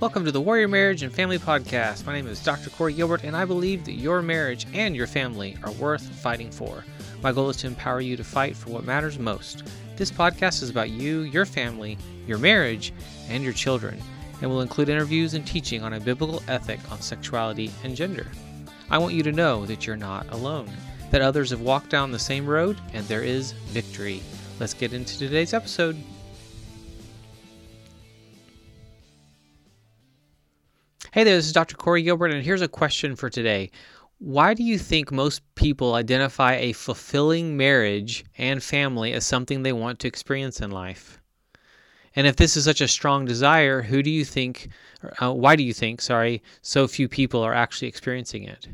Welcome to the Warrior Marriage and Family Podcast. My name is Dr. Corey Gilbert, and I believe that your marriage and your family are worth fighting for. My goal is to empower you to fight for what matters most. This podcast is about you, your family, your marriage, and your children, and will include interviews and teaching on a biblical ethic on sexuality and gender. I want you to know that you're not alone, that others have walked down the same road, and there is victory. Let's get into today's episode. Hey there, this is Dr. Corey Gilbert, and here's a question for today. Why do you think most people identify a fulfilling marriage and family as something they want to experience in life? And if this is such a strong desire, who do you think, uh, why do you think, sorry, so few people are actually experiencing it?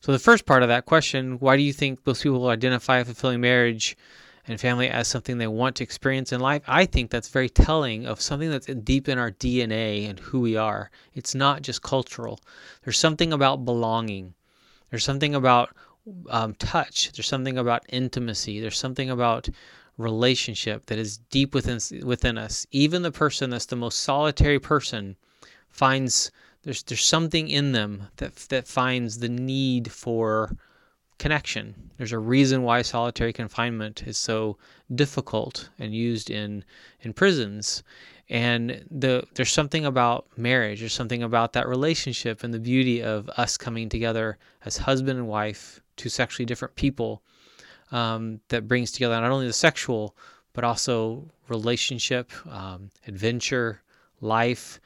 So, the first part of that question, why do you think most people identify a fulfilling marriage and family as something they want to experience in life, I think that's very telling of something that's deep in our DNA and who we are. It's not just cultural. There's something about belonging. There's something about um, touch. There's something about intimacy. There's something about relationship that is deep within within us. Even the person that's the most solitary person finds there's there's something in them that that finds the need for connection. There's a reason why solitary confinement is so difficult and used in in prisons. And the there's something about marriage, there's something about that relationship and the beauty of us coming together as husband and wife, two sexually different people, um, that brings together not only the sexual but also relationship, um, adventure, life.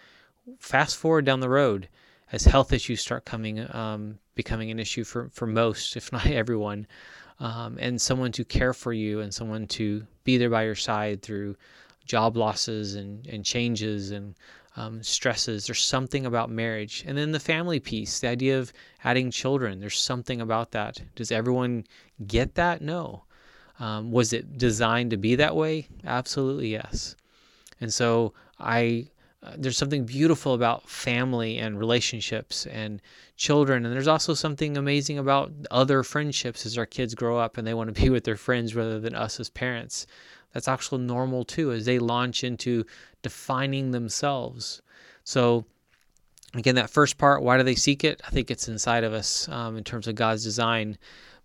Fast forward down the road as health issues start coming um, becoming an issue for, for most, if not everyone, um, and someone to care for you and someone to be there by your side through job losses and, and changes and um, stresses. There's something about marriage. And then the family piece, the idea of adding children, there's something about that. Does everyone get that? No. Um, was it designed to be that way? Absolutely yes. And so I there's something beautiful about family and relationships and children. And there's also something amazing about other friendships as our kids grow up and they want to be with their friends rather than us as parents. That's actually normal too as they launch into defining themselves. So again that first part why do they seek it? I think it's inside of us um, in terms of god's design.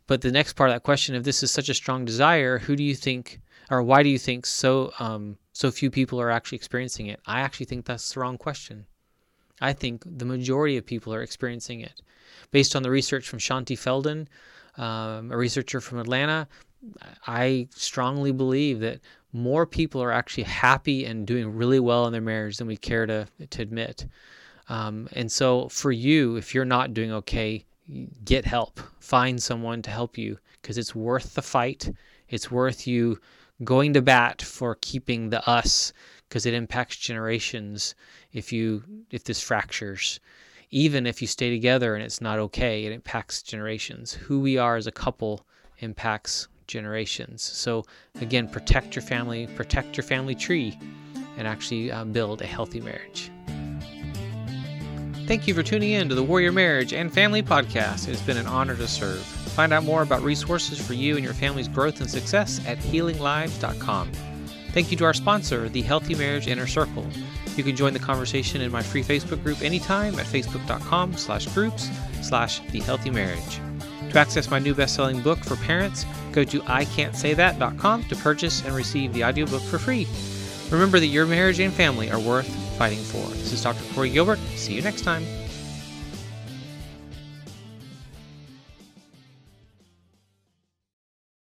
But the next part of that question if this is such a strong desire who do you think or why do you think so um, so few people are actually experiencing it? I actually think that's the wrong question. I think the majority of people are experiencing it. Based on the research from Shaunti Feldhahn, um, a researcher from Atlanta, I strongly believe that more people are actually happy and doing really well in their marriage than we care to, to admit. Um, and so, for you, if you're not doing okay, get help. Find someone to help you because it's worth the fight. It's worth you going to bat for keeping the us because it impacts generations if you if this fractures. Even if you stay together and it's not okay it impacts generations. Who we are as a couple impacts generations. So again protect your family protect your family tree and actually uh, build a healthy marriage. Thank you for tuning in to the warrior marriage and family podcast. It has been an honor to serve Find out more about resources for you and your family's growth and success at healinglives.com. Thank you to our sponsor, the Healthy Marriage Inner Circle. You can join the conversation in my free Facebook group anytime at facebook.com slash groups slash the healthy marriage. To access my new best-selling book for parents, go to ican'tsaythat.com to purchase and receive the audiobook for free. Remember that your marriage and family are worth fighting for. This is Dr. Corey Gilbert. See you next time.